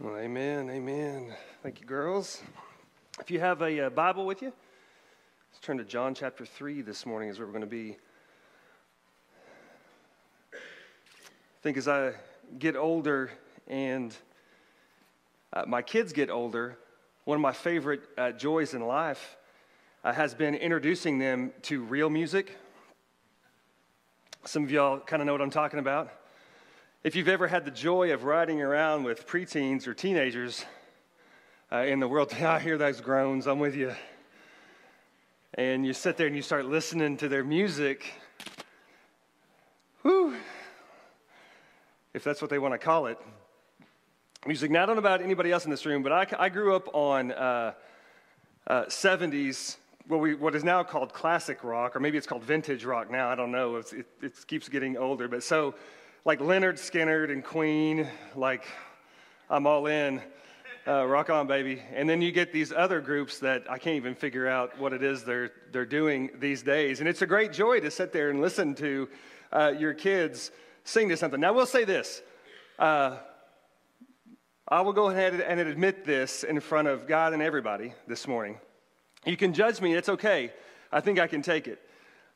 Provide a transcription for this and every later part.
Well, amen, amen. Thank you, girls. If you have a uh, Bible with you, let's turn to John chapter 3 this morning, is where we're going to be. I think as I get older and uh, my kids get older, one of my favorite uh, joys in life uh, has been introducing them to real music. Some of y'all kind of know what I'm talking about. If you've ever had the joy of riding around with preteens or teenagers uh, in the world, I hear those groans, I'm with you. And you sit there and you start listening to their music. Whew. If that's what they want to call it. Music. Now, I don't know about anybody else in this room, but I, I grew up on uh, uh, 70s, what, we, what is now called classic rock, or maybe it's called vintage rock now. I don't know. It, it keeps getting older. But so, like Lynyrd Skynyrd and Queen, like I'm all in. Uh, rock on, baby. And then you get these other groups that I can't even figure out what it is they're, they're doing these days. And it's a great joy to sit there and listen to uh, your kids sing to something. Now, we'll say this. Uh, I will go ahead and admit this in front of God and everybody this morning. You can judge me, it's okay. I think I can take it.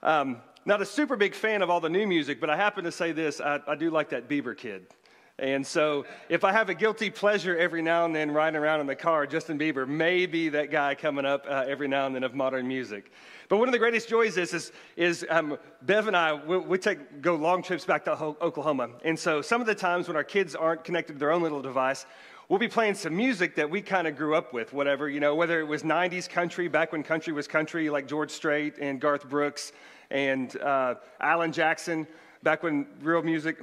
Um, not a super big fan of all the new music, but I happen to say this I, I do like that Bieber kid. And so, if I have a guilty pleasure every now and then riding around in the car, Justin Bieber may be that guy coming up uh, every now and then of modern music. But one of the greatest joys is, is, is um, Bev and I, we, we, take, go long trips back to Oklahoma. And so, some of the times when our kids aren't connected to their own little device, we'll be playing some music that we kind of grew up with, whatever, you know, whether it was 90s country, back when country was country, like George Strait and Garth Brooks and uh, Alan Jackson, back when real music.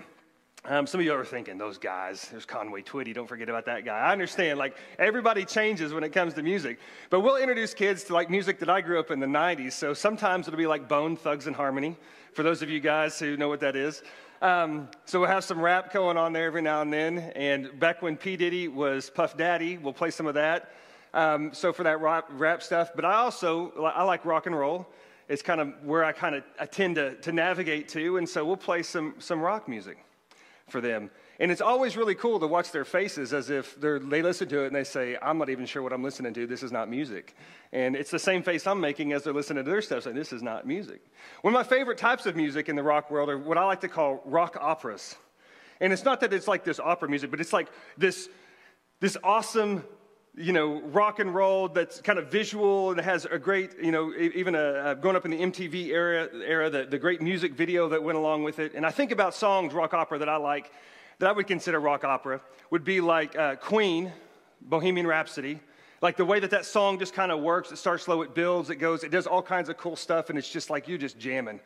Um, some of you are thinking, those guys, there's Conway Twitty, don't forget about that guy. I understand, like, everybody changes when it comes to music. But we'll introduce kids to, like, music that I grew up in the 90s. So sometimes it'll be like Bone Thugs and Harmony, for those of you guys who know what that is. Um, so we'll have some rap going on there every now and then. And back when P. Diddy was Puff Daddy, we'll play some of that. Um, so for that rap, rap stuff. But I also, I like rock and roll it's kind of where I kind of I tend to, to navigate to. And so we'll play some, some rock music for them. And it's always really cool to watch their faces as if they listen to it and they say, I'm not even sure what I'm listening to. This is not music. And it's the same face I'm making as they're listening to their stuff saying, This is not music. One of my favorite types of music in the rock world are what I like to call rock operas. And it's not that it's like this opera music, but it's like this, this awesome you know, rock and roll that's kind of visual and has a great, you know, even a, a growing up in the MTV era, era the, the great music video that went along with it. And I think about songs, rock opera, that I like, that I would consider rock opera, would be like uh, Queen, Bohemian Rhapsody. Like the way that that song just kind of works, it starts slow, it builds, it goes, it does all kinds of cool stuff, and it's just like you just jamming.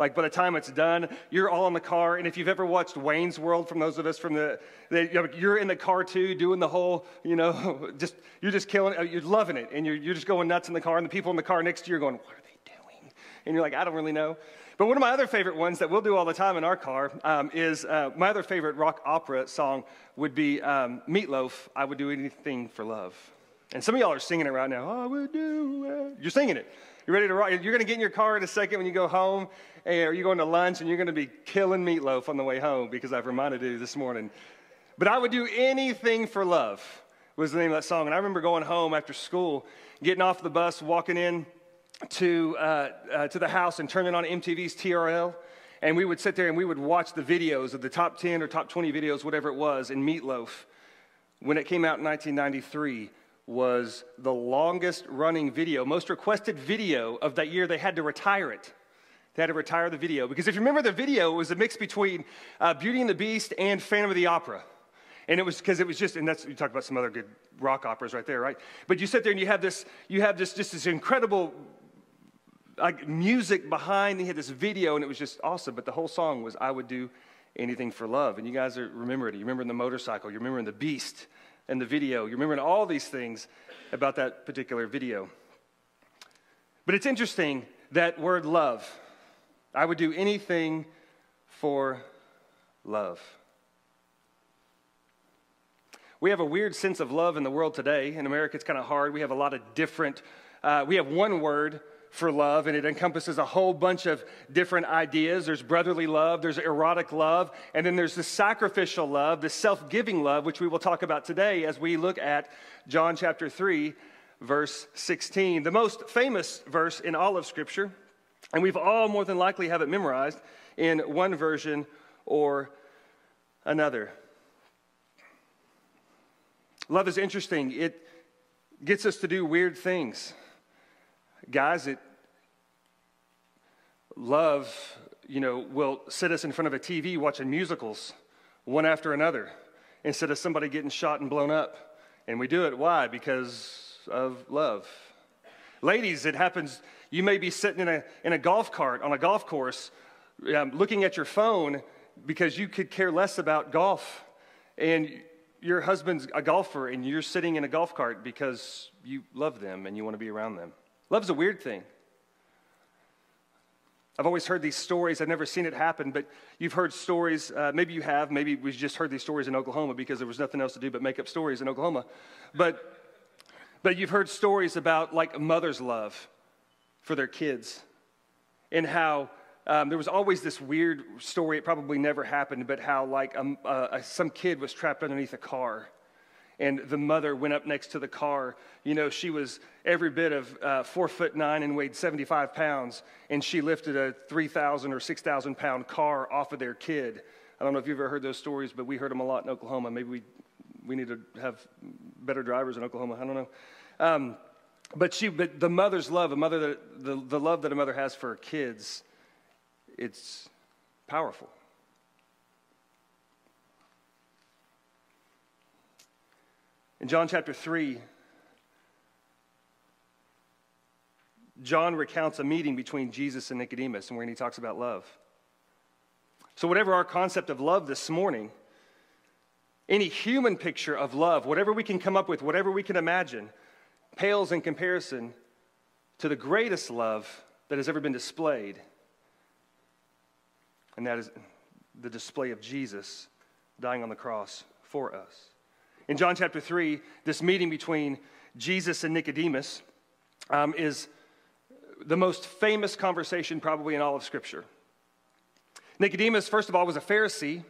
Like by the time it's done, you're all in the car. And if you've ever watched Wayne's World, from those of us from the, the you're in the car too, doing the whole, you know, just you're just killing. You're loving it, and you're you're just going nuts in the car. And the people in the car next to you are going, "What are they doing?" And you're like, "I don't really know." But one of my other favorite ones that we'll do all the time in our car um, is uh, my other favorite rock opera song would be um, Meatloaf. I would do anything for love. And some of y'all are singing it right now. I would do it. You're singing it. You're ready to rock. You're going to get in your car in a second when you go home, or you're going to lunch, and you're going to be killing meatloaf on the way home because I've reminded you this morning. But I would do anything for love was the name of that song. And I remember going home after school, getting off the bus, walking in to, uh, uh, to the house and turning on MTV's TRL. And we would sit there and we would watch the videos of the top 10 or top 20 videos, whatever it was, in Meatloaf. When it came out in 1993, was the longest running video, most requested video of that year. They had to retire it. They had to retire the video because if you remember the video, it was a mix between uh, Beauty and the Beast and Phantom of the Opera. And it was because it was just, and that's, you talk about some other good rock operas right there, right? But you sit there and you have this, you have this, just this incredible like music behind, and you had this video, and it was just awesome. But the whole song was, I would do anything for love. And you guys are remembering it. You remember the motorcycle, you remember the beast and the video. You're remembering all these things about that particular video. But it's interesting that word love. I would do anything for love. We have a weird sense of love in the world today. In America, it's kind of hard. We have a lot of different, uh, we have one word for love, and it encompasses a whole bunch of different ideas. There's brotherly love, there's erotic love, and then there's the sacrificial love, the self giving love, which we will talk about today as we look at John chapter 3, verse 16. The most famous verse in all of Scripture, and we've all more than likely have it memorized in one version or another. Love is interesting. It gets us to do weird things. Guys, it love, you know, will sit us in front of a TV watching musicals one after another instead of somebody getting shot and blown up. And we do it why? Because of love. Ladies, it happens, you may be sitting in a, in a golf cart on a golf course um, looking at your phone because you could care less about golf. And your husband's a golfer and you're sitting in a golf cart because you love them and you want to be around them. Love's a weird thing. I've always heard these stories. I've never seen it happen, but you've heard stories. Uh, maybe you have. Maybe we just heard these stories in Oklahoma because there was nothing else to do but make up stories in Oklahoma. But, but you've heard stories about like a mother's love for their kids and how um, there was always this weird story. It probably never happened, but how like um, uh, some kid was trapped underneath a car and the mother went up next to the car. You know, she was every bit of uh, four foot nine and weighed 75 pounds, and she lifted a 3,000 or 6,000 pound car off of their kid. I don't know if you've ever heard those stories, but we heard them a lot in Oklahoma. Maybe we, we need to have better drivers in Oklahoma. I don't know. Um, but she, but the mother's love, a mother that, the, the love that a mother has for her kids, it's powerful. In John chapter 3, John recounts a meeting between Jesus and Nicodemus, and where he talks about love. So, whatever our concept of love this morning, any human picture of love, whatever we can come up with, whatever we can imagine, pales in comparison to the greatest love that has ever been displayed. And that is the display of Jesus dying on the cross for us. In John chapter 3, this meeting between Jesus and Nicodemus um, is the most famous conversation probably in all of Scripture. Nicodemus, first of all, was a Pharisee.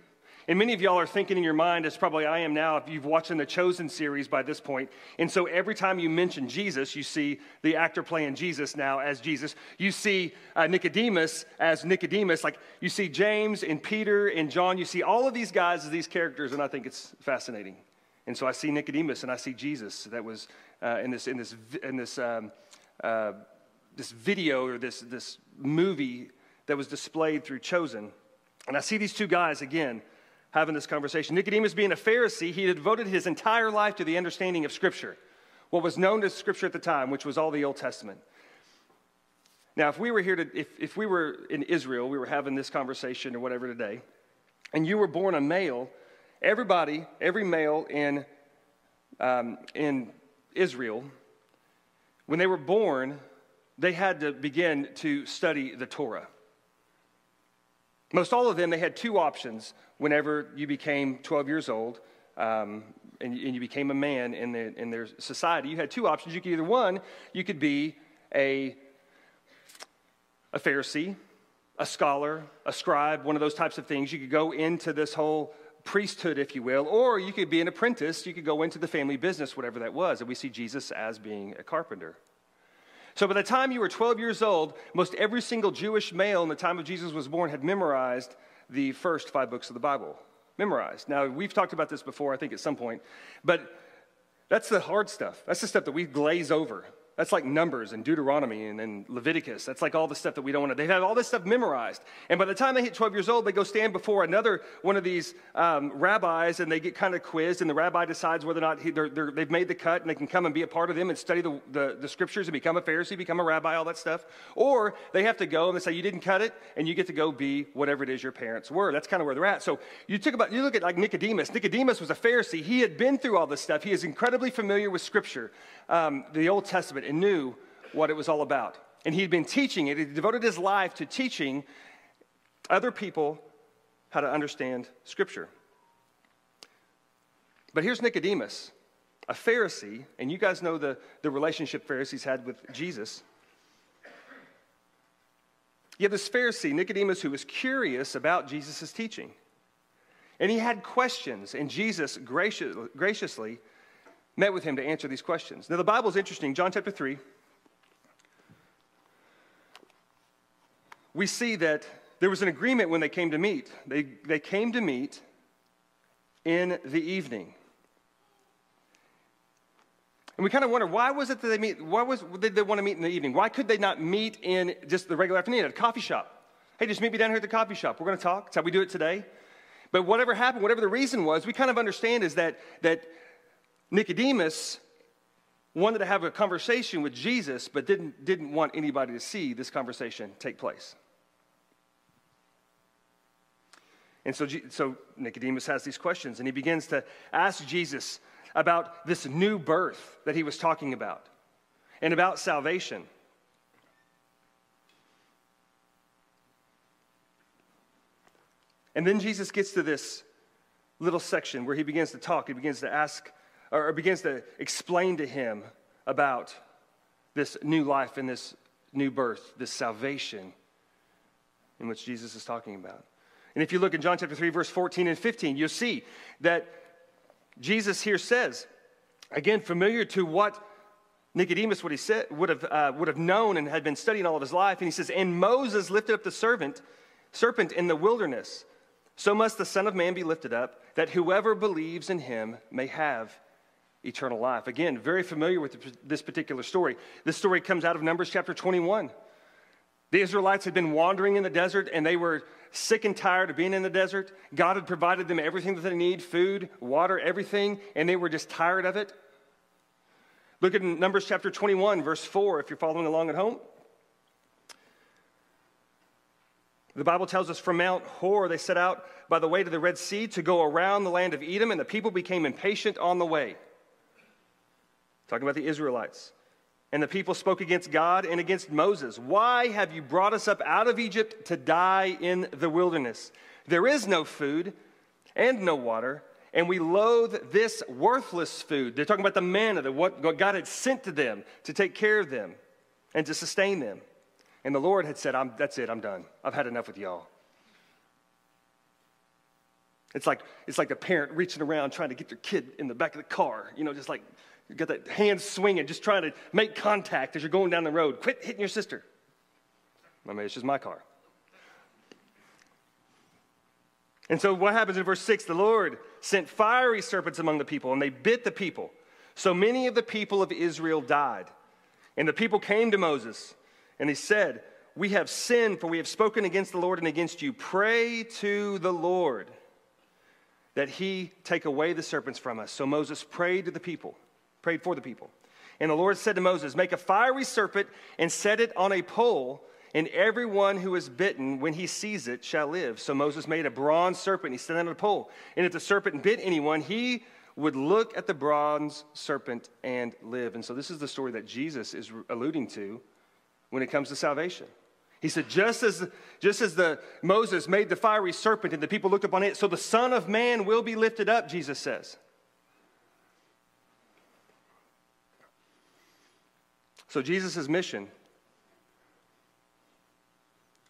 And many of y'all are thinking in your mind, as probably I am now, if you've watched the Chosen series by this point. And so every time you mention Jesus, you see the actor playing Jesus now as Jesus. You see uh, Nicodemus as Nicodemus. Like you see James and Peter and John. You see all of these guys as these characters, and I think it's fascinating. And so I see Nicodemus and I see Jesus that was uh, in this, in this, in this, um, uh, this video or this, this movie that was displayed through Chosen. And I see these two guys again having this conversation. Nicodemus, being a Pharisee, he had devoted his entire life to the understanding of Scripture, what was known as Scripture at the time, which was all the Old Testament. Now, if we were here to, if, if we were in Israel, we were having this conversation or whatever today, and you were born a male, Everybody, every male in, um, in Israel, when they were born, they had to begin to study the Torah. Most all of them, they had two options whenever you became 12 years old um, and, and, you became a man in, the, in their society. You had two options. You could either, one, you could be a, a Pharisee, a scholar, a scribe, one of those types of things. You could go into this whole priesthood, if you will, or you could be an apprentice. You could go into the family business, whatever that was. And we see Jesus as being a carpenter. So by the time you were 12 years old, most every single Jewish male in the time of Jesus was born had memorized the first five books of the Bible. Memorized. Now, we've talked about this before, I think, at some point, but that's the hard stuff. That's the stuff that we glaze over. That's like Numbers and Deuteronomy and, and Leviticus. That's like all the stuff that we don't want to. They have all this stuff memorized. And by the time they hit 12 years old, they go stand before another one of these um, rabbis and they get kind of quizzed. And the rabbi decides whether or not he, they're, they've made the cut and they can come and be a part of them and study the, the, the, scriptures and become a Pharisee, become a rabbi, all that stuff. Or they have to go and they say, You didn't cut it, and you get to go be whatever it is your parents were. That's kind of where they're at. So you, took about, you look at like Nicodemus. Nicodemus was a Pharisee. He had been through all this stuff, he is incredibly familiar with scripture, um, the Old Testament, and knew what it was all about. And he'd been teaching it, he devoted his life to teaching other people how to understand Scripture. But here's Nicodemus, a Pharisee, and you guys know the, the relationship Pharisees had with Jesus. You have this Pharisee, Nicodemus, who was curious about Jesus' teaching. And he had questions, and Jesus gracious, graciously met with him to answer these questions. Now, the Bible is interesting. John chapter 3, we see that there was an agreement when they came to meet. They, they came to meet in the evening. And we kind of wonder why was it that they meet? Why was did they want to meet in the evening? Why could they not meet in just the regular afternoon at a coffee shop? Hey, just meet me down here at the coffee shop. We're going to talk. That's how we do it today. But whatever happened, whatever the reason was, we kind of understand is that that Nicodemus wanted to have a conversation with Jesus, but didn't didn't want anybody to see this conversation take place. And so, so Nicodemus has these questions, and he begins to ask Jesus about this new birth that he was talking about and about salvation. And then Jesus gets to this little section where he begins to talk. He begins to ask, or begins to explain to him about this new life and this new birth, this salvation in which Jesus is talking about. And if you look in John chapter 3, verse 14 and 15, you'll see that Jesus here says, again, familiar to what Nicodemus what he said, would, have, uh, would have known and had been studying all of his life. And he says, And Moses lifted up the servant, serpent in the wilderness. So must the Son of Man be lifted up, that whoever believes in him may have eternal life. Again, very familiar with this particular story. This story comes out of Numbers chapter 21. The Israelites had been wandering in the desert and they were sick and tired of being in the desert. God had provided them everything that they need food, water, everything, and they were just tired of it. Look at Numbers chapter 21, verse 4, if you're following along at home. The Bible tells us from Mount Hor they set out by the way to the Red Sea to go around the land of Edom, and the people became impatient on the way. Talking about the Israelites. And the people spoke against God and against Moses. Why have you brought us up out of Egypt to die in the wilderness? There is no food and no water, and we loathe this worthless food. They're talking about the manna, that what God had sent to them to take care of them and to sustain them. And the Lord had said, That's it, I'm done. I've had enough with y'all. It's like, it's like a parent reaching around trying to get their kid in the back of the car, you know, just like you got that hand swinging, just trying to make contact as you're going down the road. Quit hitting your sister. I mean, it's just my car. And so, what happens in verse 6? The Lord sent fiery serpents among the people, and they bit the people. So many of the people of Israel died. And the people came to Moses, and he said, We have sinned, for we have spoken against the Lord and against you. Pray to the Lord that he take away the serpents from us. So Moses prayed to the people prayed for the people. And the Lord said to Moses, Make a fiery serpent and set it on a pole, and everyone who is bitten, when he sees it, shall live. So Moses made a bronze serpent, and he set it on a pole. And if the serpent bit anyone, he would look at the bronze serpent and live. And so this is the story that Jesus is alluding to when it comes to salvation. He said, just as, just as the Moses made the fiery serpent and the people looked upon it, so the Son of Man will be lifted up, Jesus says. So Jesus' mission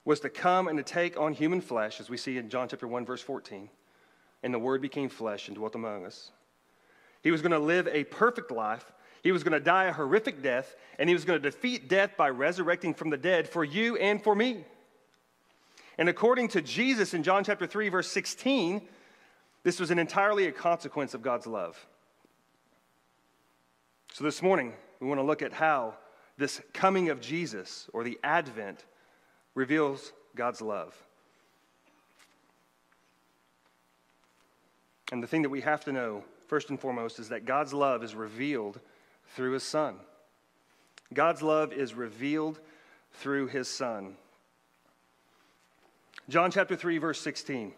was to come and to take on human flesh, as we see in John chapter 1, verse 14. And the Word became flesh and dwelt among us. He was going to live a perfect life. He was going to die a horrific death, and he was going to defeat death by resurrecting from the dead for you and for me. And according to Jesus in John chapter 3, verse 16, this was an entirely a consequence of God's love. So this morning, we want to look at how this coming of Jesus or the Advent reveals God's love. And the thing that we have to know, first and foremost, is that God's love is revealed through His Son. God's love is revealed through His Son. John chapter 3, verse 16.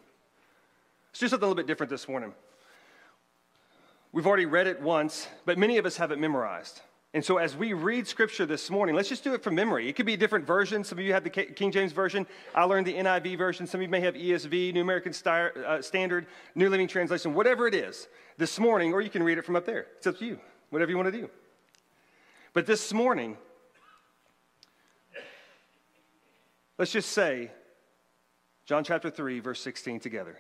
Let's do something a little bit different this morning. We've already read it once, but many of us have it memorized. And so, as we read scripture this morning, let's just do it from memory. It could be a different versions. Some of you have the King James Version. I learned the NIV version. Some of you may have ESV, New American uh, Standard, New Living Translation, whatever it is this morning, or you can read it from up there. It's up to you, whatever you want to do. But this morning, Let's just say John chapter 3, verse 16 together.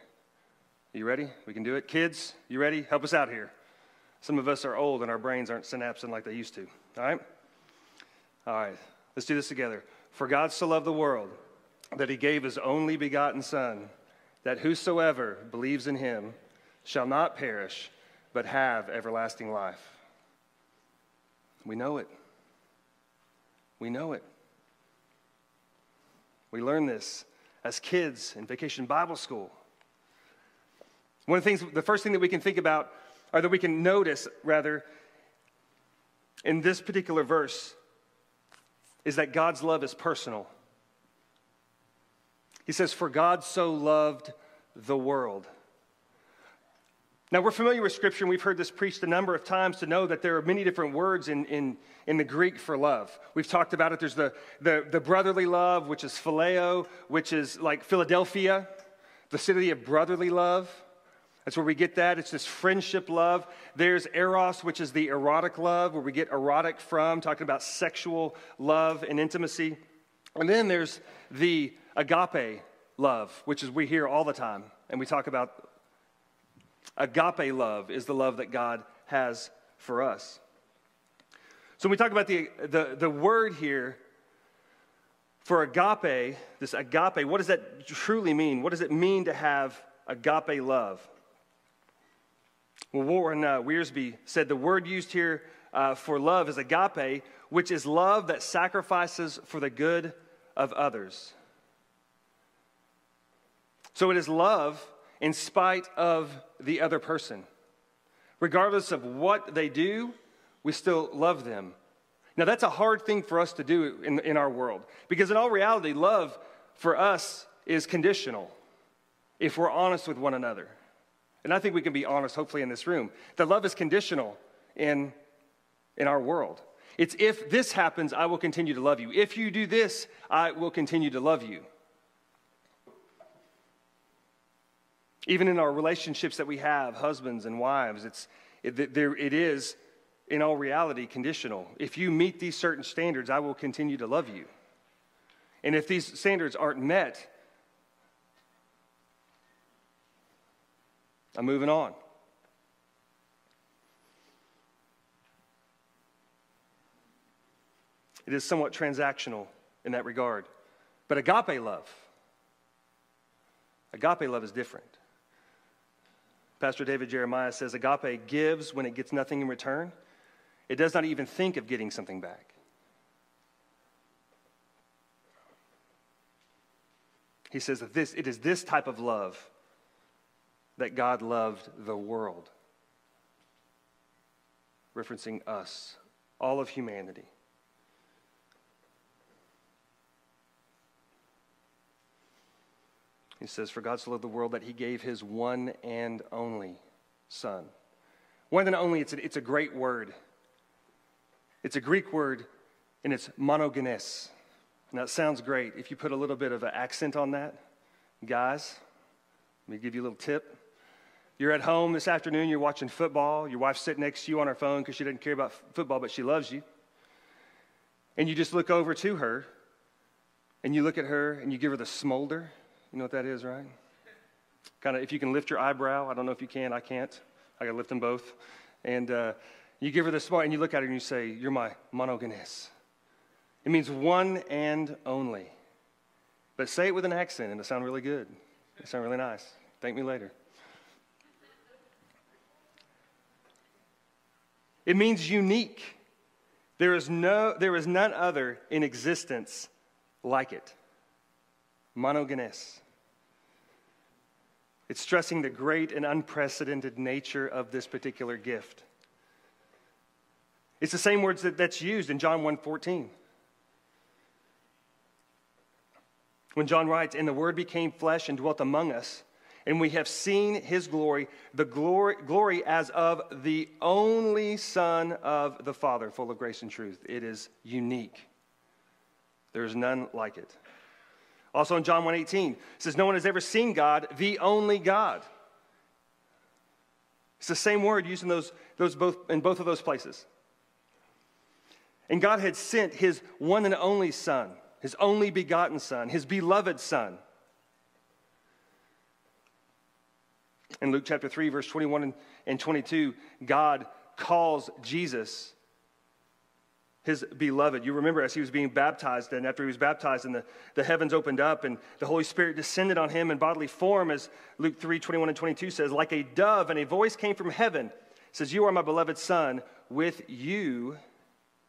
Are You ready? We can do it. Kids, you ready? Help us out here. Some of us are old and our brains aren't synapsing like they used to. All right? All right. Let's do this together. For God so loved the world that he gave his only begotten Son, that whosoever believes in him shall not perish, but have everlasting life. We know it. We know it. We learn this as kids in vacation Bible school. One of the things, the first thing that we can think about, or that we can notice rather, in this particular verse, is that God's love is personal. He says, For God so loved the world. Now, we're familiar with Scripture, and we've heard this preached a number of times to know that there are many different words in, in, in the Greek for love. We've talked about it. There's the, the, the brotherly love, which is phileo, which is like Philadelphia, the city of brotherly love. That's where we get that. It's this friendship love. There's eros, which is the erotic love, where we get erotic from, talking about sexual love and intimacy. And then there's the agape love, which is we hear all the time, and we talk about Agape love is the love that God has for us. So when we talk about the, the, the word here for agape, this agape, what does that truly mean? What does it mean to have agape love? Well, Warren uh, Wiersbe said the word used here uh, for love is agape, which is love that sacrifices for the good of others. So it is love in spite of the other person. Regardless of what they do, we still love them. Now, that's a hard thing for us to do in, in our world because, in all reality, love for us is conditional if we're honest with one another. And I think we can be honest, hopefully, in this room. That love is conditional in, in our world. It's if this happens, I will continue to love you. If you do this, I will continue to love you. Even in our relationships that we have, husbands and wives, it's, it, there, it is, in all reality, conditional. If you meet these certain standards, I will continue to love you. And if these standards aren't met, I'm moving on. It is somewhat transactional in that regard. But agape love, agape love is different. Pastor David Jeremiah says agape gives when it gets nothing in return. It does not even think of getting something back. He says that this, it is this type of love that God loved the world, referencing us, all of humanity. He says, For God so loved the world that he gave his one and only Son. One and only, it's a, it's a great word. It's a Greek word, and it's monogenes. Now, it sounds great. If you put a little bit of an accent on that, guys, let me give you a little tip. You're at home this afternoon, you're watching football, your wife's sitting next to you on her phone because she doesn't care about football, but she loves you. And you just look over to her, and you look at her, and you give her the smolder you know what that is, right? Kind of, if you can lift your eyebrow, I don't know if you can, I can't. I gotta lift them both. And uh, you give her the smile and you look at her and you say, You're my monogenes. It means one and only. But say it with an accent and it'll sound really good. It'll sound really nice. Thank me later. It means unique. There is, no, there is none other in existence like it. Monogenes. It's stressing the great and unprecedented nature of this particular gift. It's the same words that, that's used in John 1:14. When John writes, "And the word became flesh and dwelt among us, and we have seen his glory, the glory, glory as of the only Son of the Father, full of grace and truth." It is unique. There's none like it. Also in John 1:18, it says, No one has ever seen God, the only God. It's the same word used in those, those both, in both of those places. And God had sent his one and only Son his only begotten Son, his beloved Son. In Luke chapter 3, verse 21 and 22, God calls Jesus his beloved. You remember as he was being baptized, and after he was baptized, and the, the heavens opened up, and the Holy Spirit descended on him in bodily form, as Luke 3 21 and 22 says, like a dove, and a voice came from heaven. Says, You are my beloved Son. With you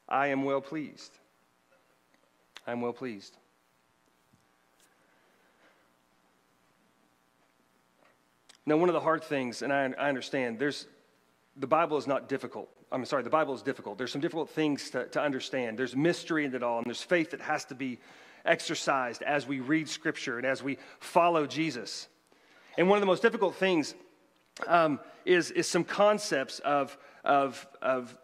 I am well pleased. I am well pleased. Now, one of the hard things, and I, I understand, there's the Bible is not difficult. I'm sorry, the Bible is difficult. There's some difficult things to, to understand. There's mystery in it all, and there's faith that has to be exercised as we read Scripture and as we follow Jesus. And one of the most difficult things um, is, is some concepts of, of, of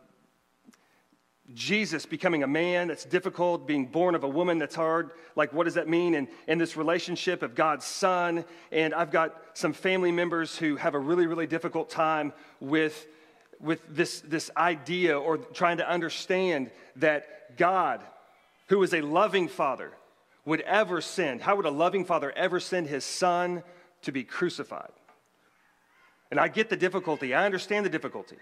Jesus becoming a man that's difficult, being born of a woman that's hard. Like, what does that mean? And, and this relationship of God's son. And I've got some family members who have a really, really difficult time with with this, this idea or trying to understand that God, who is a loving father, would ever send, how would a loving father ever send his son to be crucified? And I get the difficulty, I understand the difficulty.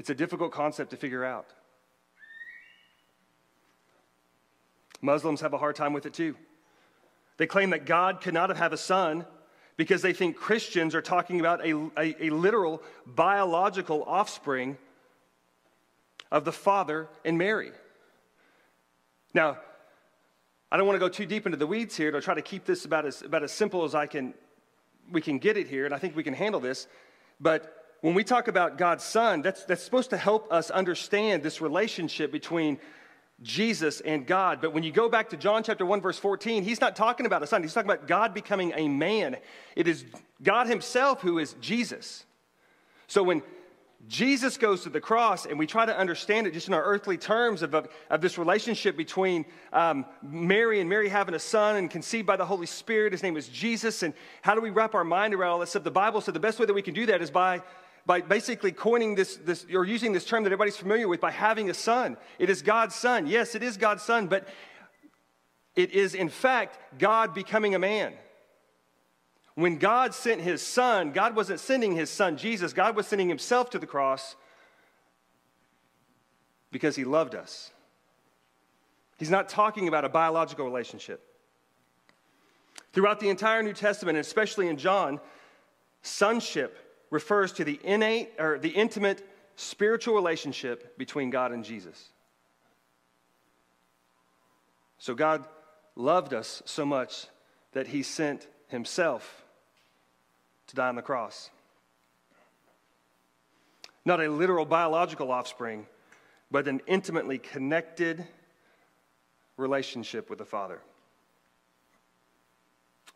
It's a difficult concept to figure out. Muslims have a hard time with it too. They claim that God could not have a son because they think Christians are talking about a, a, a literal biological offspring of the Father and Mary. Now, I don't want to go too deep into the weeds here to try to keep this about as, about as simple as I can, we can get it here, and I think we can handle this. But when we talk about God's Son, that's, that's supposed to help us understand this relationship between Jesus and God. But when you go back to John chapter 1, verse 14, he's not talking about a son. He's talking about God becoming a man. It is God himself who is Jesus. So when Jesus goes to the cross, and we try to understand it just in our earthly terms of, of, of this relationship between um, Mary and Mary having a son and conceived by the Holy Spirit. His name is Jesus. And how do we wrap our mind around all that stuff? The Bible said the best way that we can do that is by by basically coining this, this or using this term that everybody's familiar with by having a son. It is God's son. Yes, it is God's son, but it is in fact God becoming a man. When God sent his son, God wasn't sending his son Jesus, God was sending himself to the cross because he loved us. He's not talking about a biological relationship. Throughout the entire New Testament, and especially in John, sonship refers to the innate or the intimate spiritual relationship between God and Jesus. So God loved us so much that he sent himself to die on the cross. Not a literal biological offspring, but an intimately connected relationship with the Father.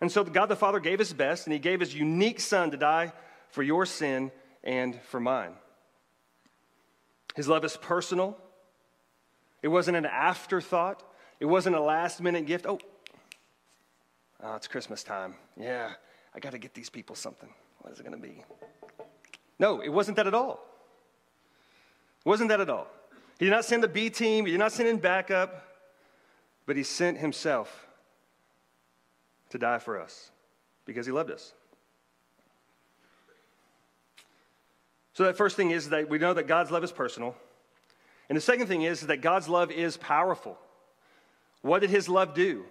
And so God the Father gave his best, and he gave his unique Son to die for your sin and for mine. His love is personal. It wasn't an afterthought. It wasn't a last minute gift. Oh, oh it's Christmas time. Yeah, I got to get these people something. What is it going to be? No, it wasn't that at all. It wasn't that at all. He did not send the B team, he did not send in backup, but he sent himself to die for us because he loved us. So, that first thing is that we know that God's love is personal. And the second thing is that God's love is powerful. What did his love do?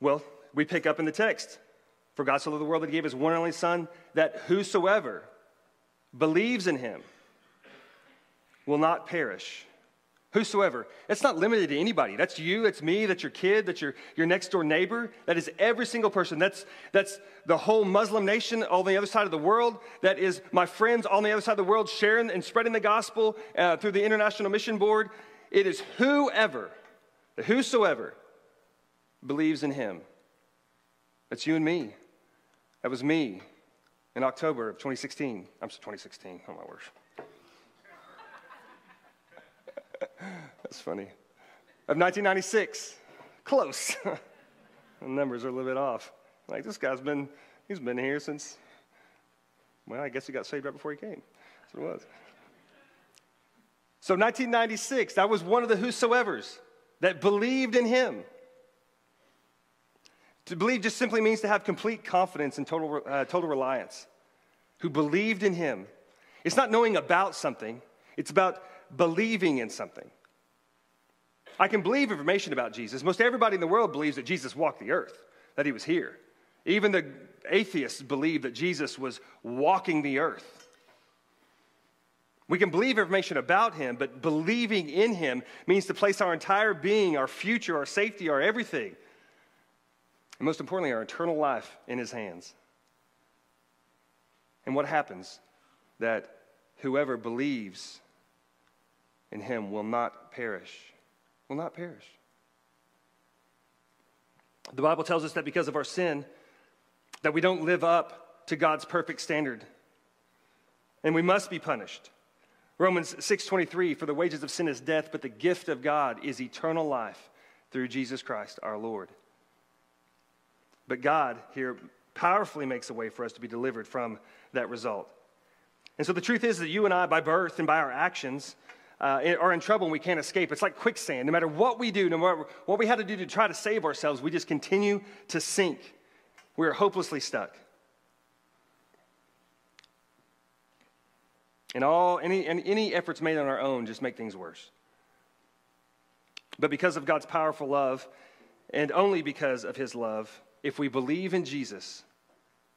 Well, we pick up in the text. For God so loved the world that he gave his one and only Son, that whosoever believes in him will not perish, Whosoever. It's not limited to anybody. That's you, that's me, that's your kid, that's your, your next door neighbor. That is every single person. That's, that's the whole Muslim nation on the other side of the world. That is my friends on the other side of the world sharing and spreading the gospel uh, through the International Mission Board. It is whoever, whosoever believes in him. That's you and me. That was me in October of 2016. I'm 2016. Oh my word. That's funny. Of 1996. Close. the numbers are a little bit off. Like, this guy's been, he's been here since Well, I guess he got saved right before he came. That's what it was. So 1996, that was one of the whosoever's that believed in him. To believe just simply means to have complete confidence and total, uh, total reliance. Who believed in him. It's not knowing about something, it's about believing in something. I can believe information about Jesus. Most everybody in the world believes that Jesus walked the earth, that he was here. Even the atheists believe that Jesus was walking the earth. We can believe information about him, but believing in him means to place our entire being, our future, our safety, our everything, and most importantly, our eternal life in his hands. And what happens? That whoever believes in him will not perish. Will not perish. The Bible tells us that because of our sin, that we don't live up to God's perfect standard. And we must be punished. Romans 6:23 for the wages of sin is death but the gift of God is eternal life through Jesus Christ our Lord. But God here powerfully makes a way for us to be delivered from that result. And so the truth is that you and I by birth and by our actions uh, are in trouble and we can't escape. It's like quicksand. No matter what we do, no matter what we had to do to try to save ourselves, we just continue to sink. We are hopelessly stuck. And all any, and any efforts made on our own just make things worse. But because of God's powerful love, and only because of his love, if we believe in Jesus,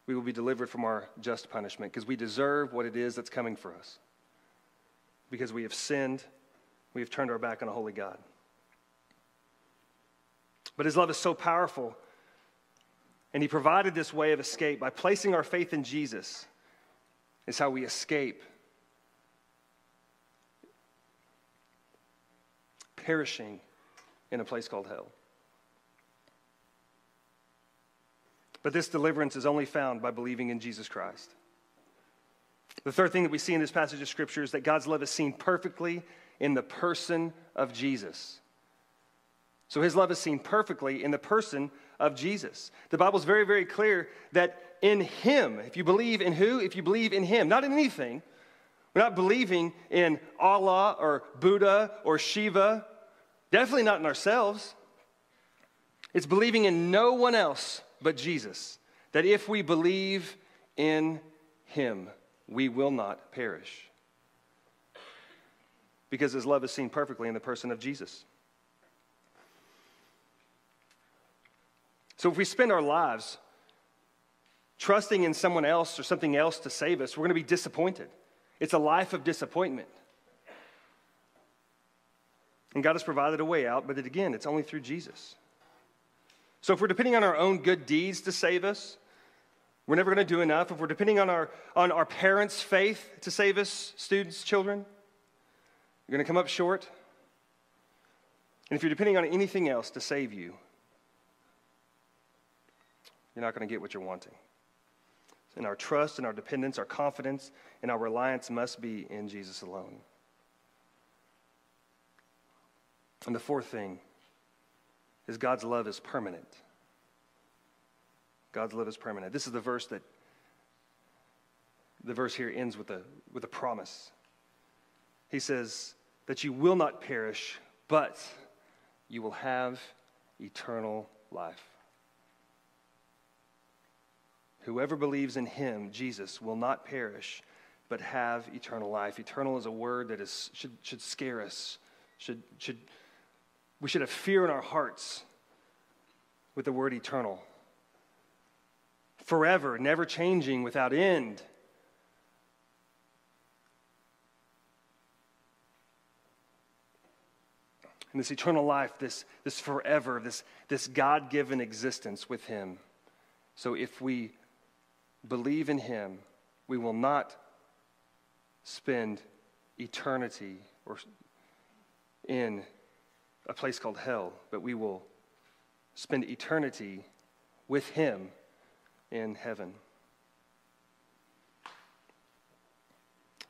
we will be delivered from our just punishment because we deserve what it is that's coming for us. Because we have sinned, we have turned our back on a holy God. But his love is so powerful, and he provided this way of escape by placing our faith in Jesus, is how we escape perishing in a place called hell. But this deliverance is only found by believing in Jesus Christ. The third thing that we see in this passage of Scripture is that God's love is seen perfectly in the person of Jesus. So his love is seen perfectly in the person of Jesus. The Bible is very, very clear that in him, if you believe in who? If you believe in him, not in anything, we're not believing in Allah or Buddha or Shiva Definitely not in ourselves. It's believing in no one else but Jesus. That if we believe in him, we will not perish. Because his love is seen perfectly in the person of Jesus. So if we spend our lives trusting in someone else or something else to save us, we're going to be disappointed. It's a life of disappointment. And God has provided a way out, but it, again, it's only through Jesus. So if we're depending on our own good deeds to save us, we're never going to do enough. If we're depending on our, on our parents' faith to save us, students, children, you're going to come up short. And if you're depending on anything else to save you, you're not going to get what you're wanting. And our trust and our dependence, our confidence, and our reliance must be in Jesus alone. And the fourth thing is God's love is permanent. God's love is permanent. This is the verse that the verse here ends with a, with a promise. He says that you will not perish, but you will have eternal life. Whoever believes in him, Jesus, will not perish, but have eternal life. Eternal is a word that is, should, should scare us, should, should we should have fear in our hearts with the word eternal. Forever, never changing, without end. And this eternal life, this, this forever, this, this God given existence with Him. So if we believe in Him, we will not spend eternity or in a place called hell, but we will spend eternity with Him in heaven.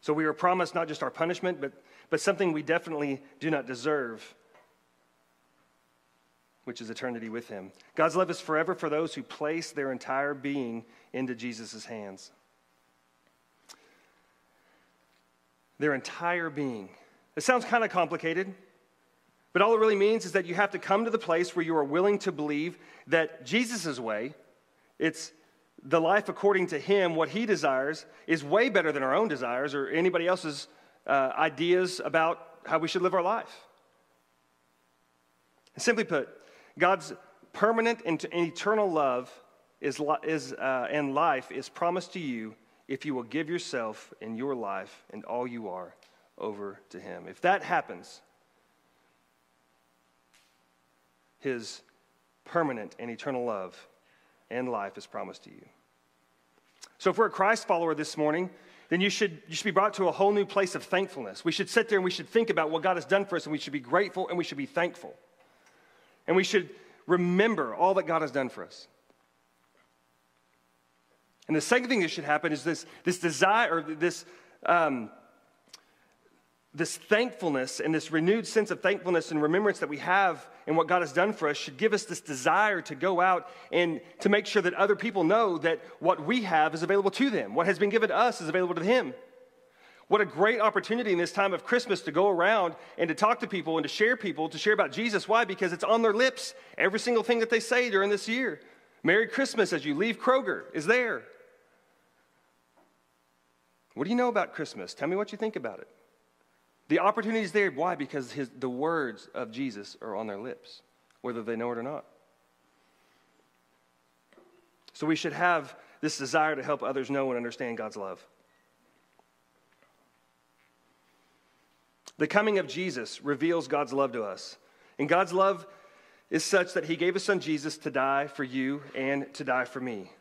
So we are promised not just our punishment, but, but something we definitely do not deserve, which is eternity with Him. God's love is forever for those who place their entire being into Jesus' hands. their entire being. It sounds kind of complicated, but all it really means is that you have to come to the place where you are willing to believe that Jesus' way, it's the life according to Him, what He desires, is way better than our own desires or anybody else's uh, ideas about how we should live our life. And simply put, God's permanent and eternal love is, is, uh, and life is promised to you if you will give yourself and your life and all you are over to Him. If that happens, His permanent and eternal love and life is promised to you. So, if we're a Christ follower this morning, then you should, you should be brought to a whole new place of thankfulness. We should sit there and we should think about what God has done for us, and we should be grateful and we should be thankful. And we should remember all that God has done for us. And the second thing that should happen is this, this desire, this, um, this thankfulness and this renewed sense of thankfulness and remembrance that we have in what God has done for us should give us this desire to go out and to make sure that other people know that what we have is available to them. What has been given to us is available to Him. What a great opportunity in this time of Christmas to go around and to talk to people and to share people, to share about Jesus. Why? Because it's on their lips. Every single thing that they say during this year. Merry Christmas as you leave Kroger is there. What do you know about Christmas? Tell me what you think about it. The opportunity is there. Why? Because his, the words of Jesus are on their lips, whether they know it or not. So we should have this desire to help others know and understand God's love. The coming of Jesus reveals God's love to us. And God's love is such that he gave his son Jesus to die for you and to die for me.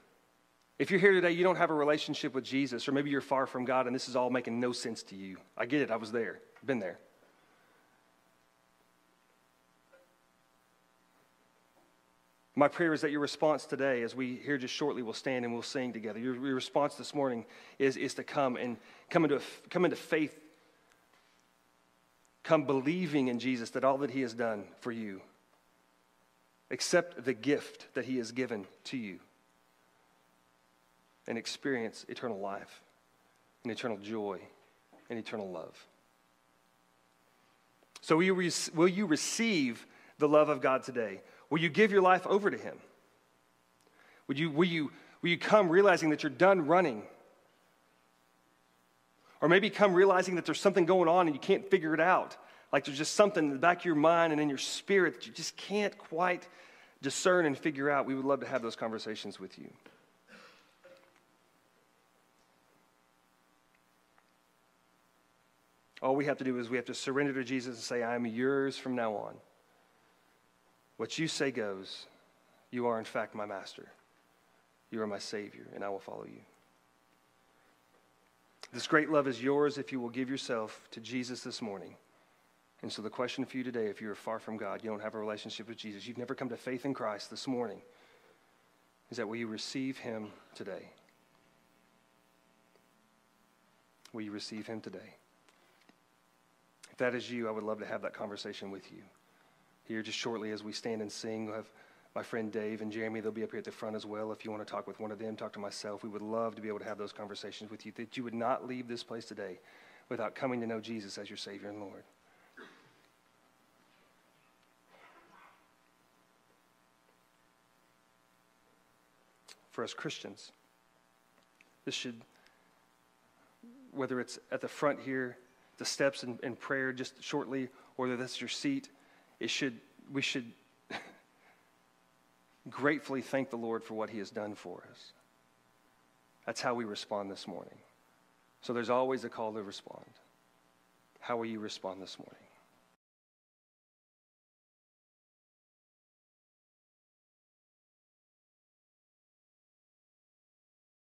If you're here today, you don't have a relationship with Jesus, or maybe you're far from God and this is all making no sense to you. I get it, I was there, been there. My prayer is that your response today, as we here just shortly will stand and we'll sing together, your, your response this morning is, is to come and come into, come into faith, come believing in Jesus that all that He has done for you, accept the gift that He has given to you and experience eternal life and eternal joy and eternal love. So, will you, re- will you receive the love of God today? Will you give your life over to Him? Would you, will, you, will you come realizing that you're done running? Or maybe come realizing that there's something going on and you can't figure it out. Like there's just something in the back of your mind and in your spirit that you just can't quite discern and figure out. We would love to have those conversations with you. All we have to do is we have to surrender to Jesus and say, I am yours from now on. What you say goes. You are, in fact, my master. You are my Savior, and I will follow you. This great love is yours if you will give yourself to Jesus this morning. And so, the question for you today if you're far from God, you don't have a relationship with Jesus, you've never come to faith in Christ this morning, is that will you receive Him today? Will you receive Him today? If that is you, I would love to have that conversation with you. Here, just shortly as we stand and sing, we'll have my friend Dave and Jeremy. They'll be up here at the front as well. If you want to talk with one of them, talk to myself. We would love to be able to have those conversations with you, that you would not leave this place today without coming to know Jesus as your Savior and Lord. For us Christians, this should, whether it's at the front here, the steps in, in prayer just shortly, or that's your seat, it should, we should gratefully thank the Lord for what He has done for us. That's how we respond this morning. So there's always a call to respond. How will you respond this morning?